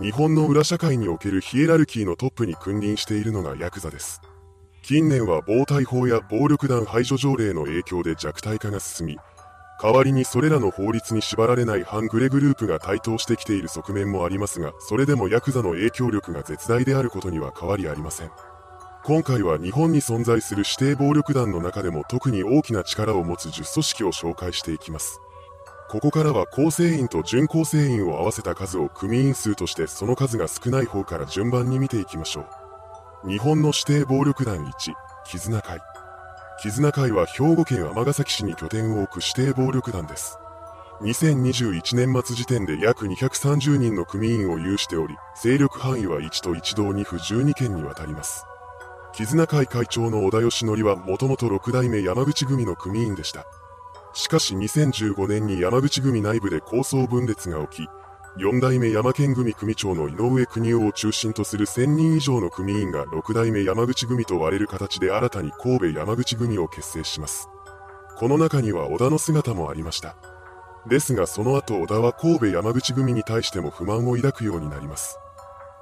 日本の裏社会におけるヒエラルキーのトップに君臨しているのがヤクザです。近年は暴対法や暴力団排除条例の影響で弱体化が進み、代わりにそれらの法律に縛られない反グレグループが台頭してきている側面もありますが、それでもヤクザの影響力が絶大であることには変わりありません。今回は日本に存在する指定暴力団の中でも特に大きな力を持つ10組織を紹介していきます。ここからは構成員と準構成員を合わせた数を組員数としてその数が少ない方から順番に見ていきましょう。日本の指定暴力団1、絆会。絆会は兵庫県尼崎市に拠点を置く指定暴力団です。2021年末時点で約230人の組員を有しており、勢力範囲は1と1道2府12県にわたります。絆会会長の小田義則はもともと6代目山口組の組員でした。しかし2015年に山口組内部で構想分裂が起き、4代目山県組組長の井上邦夫を中心とする1000人以上の組員が6代目山口組と割れる形で新たに神戸山口組を結成します。この中には小田の姿もありました。ですがその後小田は神戸山口組に対しても不満を抱くようになります。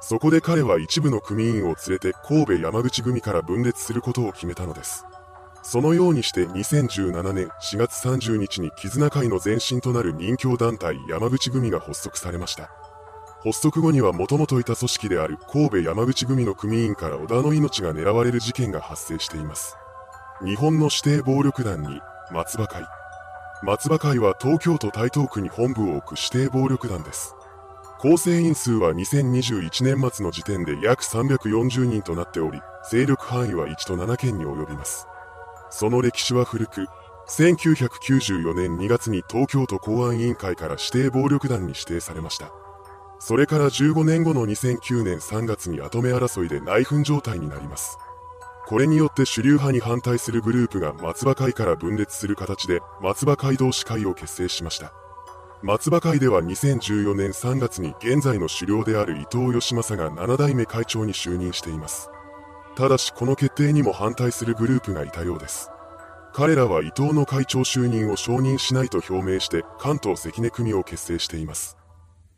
そこで彼は一部の組員を連れて神戸山口組から分裂することを決めたのです。そのようにして2017年4月30日に絆会の前身となる任教団体山口組が発足されました。発足後にはもともといた組織である神戸山口組の組員から小田の命が狙われる事件が発生しています。日本の指定暴力団に松葉会。松葉会は東京都台東区に本部を置く指定暴力団です。構成員数は2021年末の時点で約340人となっており、勢力範囲は1と7県に及びます。その歴史は古く、1994年2月に東京都公安委員会から指定暴力団に指定されました。それから15年後の2009年3月に跡目争いで内紛状態になります。これによって主流派に反対するグループが松葉会から分裂する形で松葉街道市会を結成しました。松葉会では2014年3月に現在の首領である伊藤義正が7代目会長に就任しています。ただしこの決定にも反対するグループがいたようです。彼らは伊藤の会長就任を承認しないと表明して関東関根組を結成しています。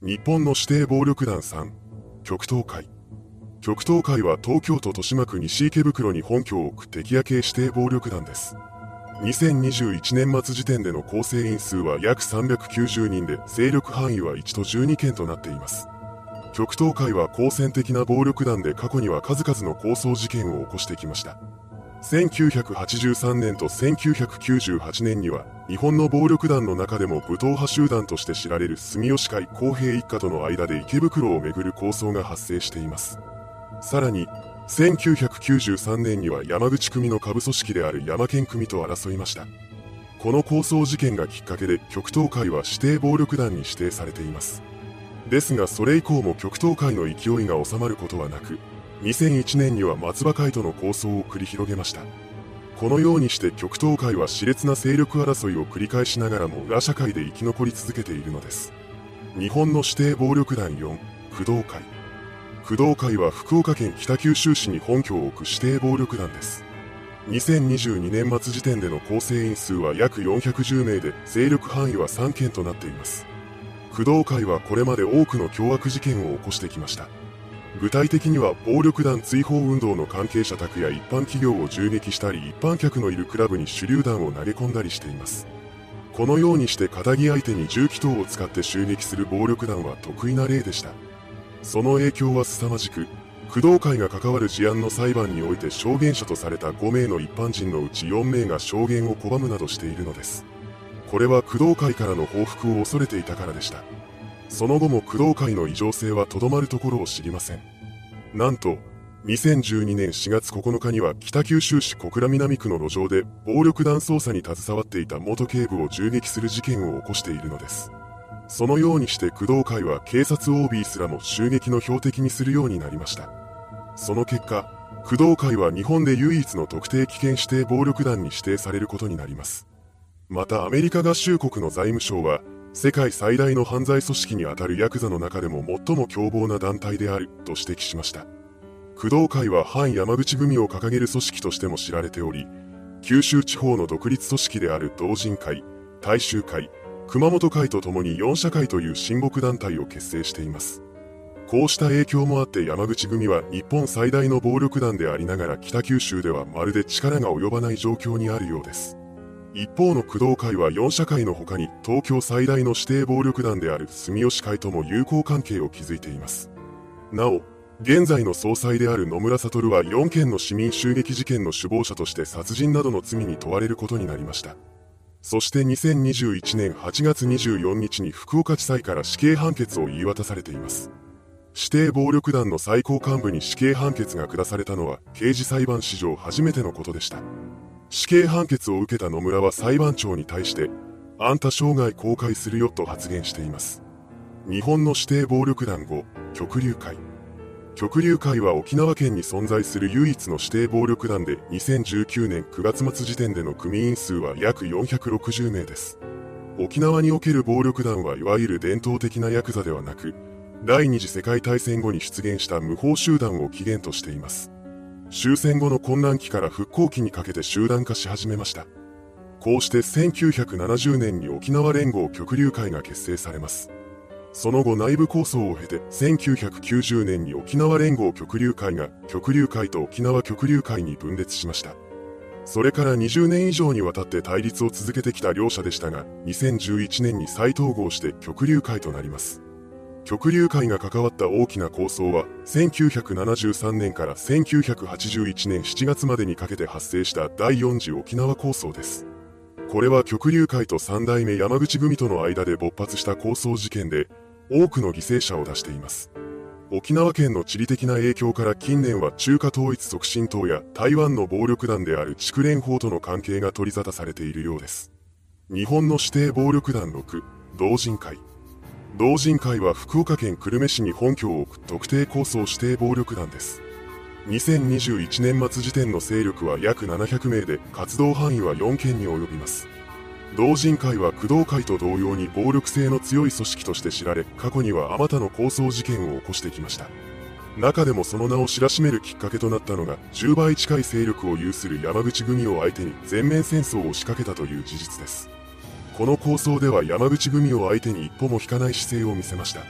日本の指定暴力団3、極東会。極東会は東京都豊島区西池袋に本拠を置く敵屋系指定暴力団です。2021年末時点での構成員数は約390人で、勢力範囲は1と12件となっています。極東会は好戦的な暴力団で過去には数々の抗争事件を起こしてきました。1983年と1998年には日本の暴力団の中でも武闘派集団として知られる住吉会公平一家との間で池袋をめぐる抗争が発生しています。さらに1993年には山口組の下部組織である山県組と争いました。この抗争事件がきっかけで極東会は指定暴力団に指定されています。ですがそれ以降も極東会の勢いが収まることはなく、2001年には松葉会との抗争を繰り広げました。このようにして極東会は熾烈な勢力争いを繰り返しながらも裏社会で生き残り続けているのです。日本の指定暴力団4、工藤会。工藤会は福岡県北九州市に本拠を置く指定暴力団です。2022年末時点での構成員数は約410名で、勢力範囲は3件となっています。工藤会はこれまで多くの凶悪事件を起こしてきました。具体的には暴力団追放運動の関係者宅や一般企業を銃撃したり一般客のいるクラブに手榴弾を投げ込んだりしています。このようにして仇相手に銃器等を使って襲撃する暴力団は得意な例でした。その影響は凄まじく、工藤会が関わる事案の裁判において証言者とされた5名の一般人のうち4名が証言を拒むなどしているのです。これは工藤会からの報復を恐れていたからでした。その後も工藤会の異常性はとどまるところを知りません。なんと、2012年4月9日には北九州市小倉南区の路上で暴力団捜査に携わっていた元警部を銃撃する事件を起こしているのです。そのようにして工藤会は警察 OB すらも襲撃の標的にするようになりました。その結果、工藤会は日本で唯一の特定危険指定暴力団に指定されることになります。またアメリカ合衆国の財務省は、世界最大の犯罪組織にあたるヤクザの中でも最も凶暴な団体であると指摘しました。工藤会は反山口組を掲げる組織としても知られており、九州地方の独立組織である同人会、大衆会、熊本会とともに4社会という親睦団体を結成しています。こうした影響もあって山口組は日本最大の暴力団でありながら北九州ではまるで力が及ばない状況にあるようです。一方の工藤会は4社会の他に東京最大の指定暴力団である住吉会とも友好関係を築いています。なお、現在の総裁である野村悟は4件の市民襲撃事件の首謀者として殺人などの罪に問われることになりました。そして2021年8月24日に福岡地裁から死刑判決を言い渡されています。指定暴力団の最高幹部に死刑判決が下されたのは刑事裁判史上初めてのことでした。死刑判決を受けた野村は裁判長に対して、あんた生涯公開するよと発言しています。日本の指定暴力団後、極流会。極流会は沖縄県に存在する唯一の指定暴力団で2019年9月末時点での組員数は約460名です。沖縄における暴力団はいわゆる伝統的なヤクザではなく、第二次世界大戦後に出現した無法集団を起源としています。終戦後の混乱期から復興期にかけて集団化し始めました。こうして1970年に沖縄連合極流会が結成されます。その後内部構想を経て1990年に沖縄連合極流会が極流会と沖縄極流会に分裂しました。それから20年以上にわたって対立を続けてきた両者でしたが、2011年に再統合して極流会となります。極流会が関わった大きな構想は、1973年から1981年7月までにかけて発生した第4次沖縄構想です。これは極流会と三代目山口組との間で勃発した構想事件で、多くの犠牲者を出しています。沖縄県の地理的な影響から近年は中華統一促進党や台湾の暴力団である筑連法との関係が取り沙汰されているようです。日本の指定暴力団6、同人会。同人会は福岡県久留米市に本拠を置く特定抗争指定暴力団です。2021年末時点の勢力は約700名で活動範囲は4県に及びます。同人会は工藤会と同様に暴力性の強い組織として知られ、過去にはあまたの抗争事件を起こしてきました。中でもその名を知らしめるきっかけとなったのが、10倍近い勢力を有する山口組を相手に全面戦争を仕掛けたという事実です。この構想では山口組を相手に一歩も引かない姿勢を見せました。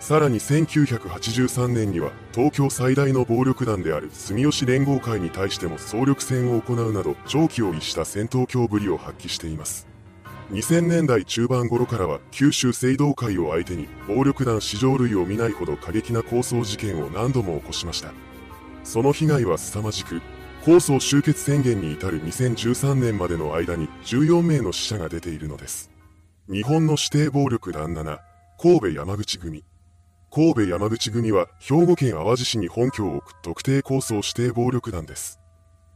さらに1983年には東京最大の暴力団である住吉連合会に対しても総力戦を行うなど長期を逸した戦闘狂ぶりを発揮しています。2000年代中盤頃からは九州聖堂会を相手に暴力団史上類を見ないほど過激な抗争事件を何度も起こしました。その被害は凄まじく、構想終結宣言に至る2013年までの間に14名の死者が出ているのです。日本の指定暴力団7、神戸山口組。神戸山口組は兵庫県淡路市に本拠を置く特定構想指定暴力団です。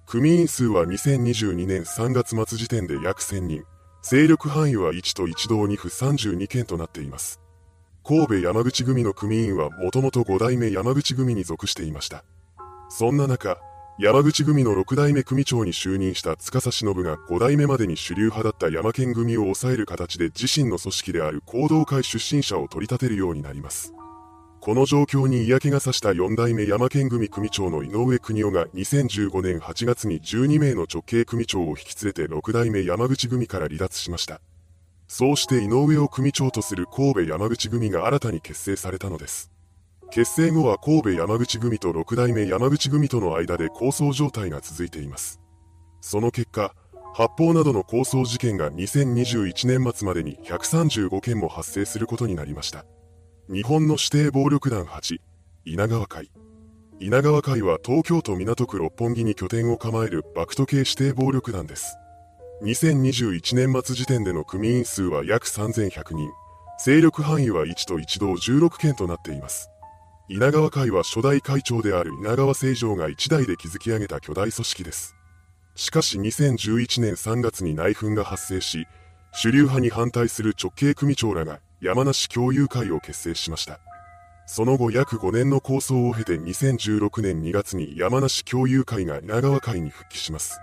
組員数は2022年3月末時点で約1000人、勢力範囲は1と1道2府32件となっています。神戸山口組の組員はもともと5代目山口組に属していました。そんな中、山口組の6代目組長に就任した司忍が5代目までに主流派だった山県組を抑える形で自身の組織である行動会出身者を取り立てるようになります。この状況に嫌気がさした4代目山県組組長の井上邦夫が2015年8月に12名の直系組長を引き連れて6代目山口組から離脱しました。そうして井上を組長とする神戸山口組が新たに結成されたのです。結成後は神戸山口組と6代目山口組との間で抗争状態が続いています。その結果、発砲などの抗争事件が2021年末までに135件も発生することになりました。日本の指定暴力団8、稲川会。稲川会は東京都港区六本木に拠点を構えるバクト系指定暴力団です。2021年末時点での組員数は約3100人、勢力範囲は1と1道16件となっています。稲川会は初代会長である稲川清丈が一代で築き上げた巨大組織です。しかし2011年3月に内紛が発生し、主流派に反対する直系組長らが山梨共有会を結成しました。その後約5年の構想を経て2016年2月に山梨共有会が稲川会に復帰します。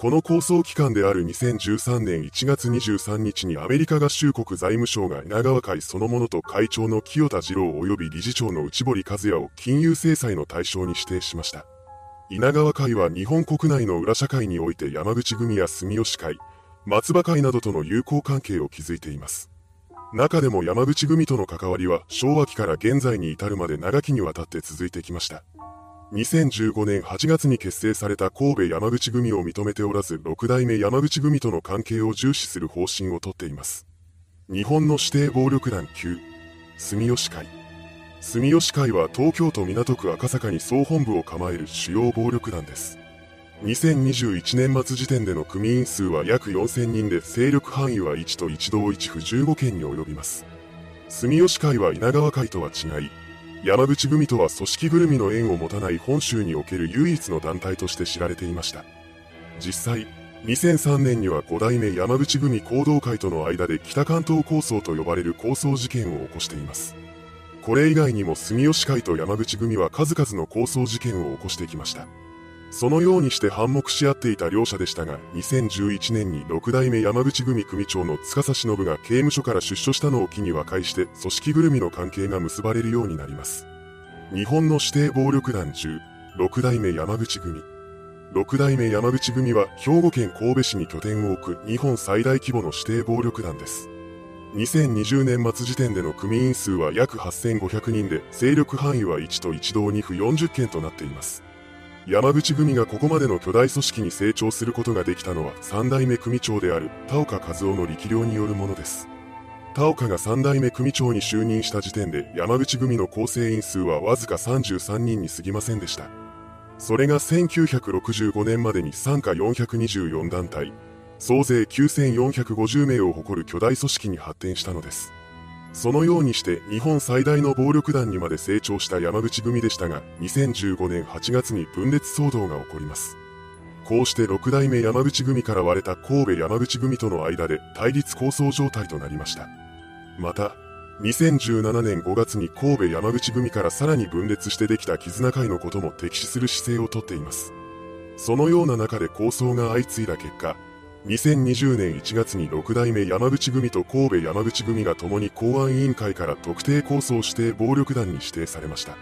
この構想期間である2013年1月23日にアメリカ合衆国財務省が稲川会そのものと会長の清田次郎及び理事長の内堀和也を金融制裁の対象に指定しました。稲川会は日本国内の裏社会において山口組や住吉会、松葉会などとの友好関係を築いています。中でも山口組との関わりは昭和期から現在に至るまで長きにわたって続いてきました。2015年8月に結成された神戸山口組を認めておらず、六代目山口組との関係を重視する方針をとっています。日本の指定暴力団級、住吉会。住吉会は東京都港区赤坂に総本部を構える主要暴力団です。2021年末時点での組員数は約4000人で勢力範囲は1と1道1府15県に及びます。住吉会は稲川会とは違い、山口組とは組織ぐるみの縁を持たない本州における唯一の団体として知られていました。実際、2003年には5代目山口組行動会との間で北関東構想と呼ばれる構想事件を起こしています。これ以外にも住吉会と山口組は数々の抗争事件を起こしてきました。そのようにして反目し合っていた両者でしたが、2011年に6代目山口組組長の司忍が刑務所から出所したのを機に和解して組織ぐるみの関係が結ばれるようになります。日本の指定暴力団10、6代目山口組。6代目山口組は兵庫県神戸市に拠点を置く日本最大規模の指定暴力団です。2020年末時点での組員数は約8500人で、勢力範囲は1と1道2府40件となっています。山口組がここまでの巨大組織に成長することができたのは3代目組長である田岡和夫の力量によるものです。田岡が3代目組長に就任した時点で山口組の構成員数はわずか33人に過ぎませんでした。それが1965年までに参加424団体、総勢9450名を誇る巨大組織に発展したのです。そのようにして日本最大の暴力団にまで成長した山口組でしたが、2015年8月に分裂騒動が起こります。こうして6代目山口組から割れた神戸山口組との間で対立構想状態となりました。また、2017年5月に神戸山口組からさらに分裂してできた絆会のことも敵視する姿勢をとっています。そのような中で構想が相次いだ結果、2020年1月に6代目山口組と神戸山口組が共に公安委員会から特定構想指定暴力団に指定されました。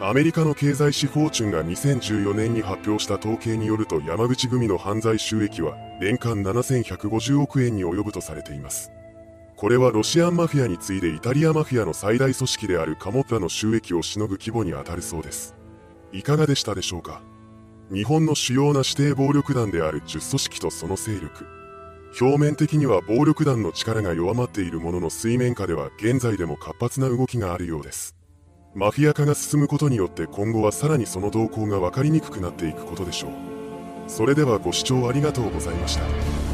アメリカの経済誌フォーチュンが2014年に発表した統計によると山口組の犯罪収益は年間7150億円に及ぶとされています。これはロシアンマフィアに次いでイタリアマフィアの最大組織であるカモッラの収益をしのぐ規模に当たるそうです。いかがでしたでしょうか？日本の主要な指定暴力団である10組織とその勢力。表面的には暴力団の力が弱まっているものの水面下では現在でも活発な動きがあるようです。マフィア化が進むことによって今後はさらにその動向が分かりにくくなっていくことでしょう。それではご視聴ありがとうございました。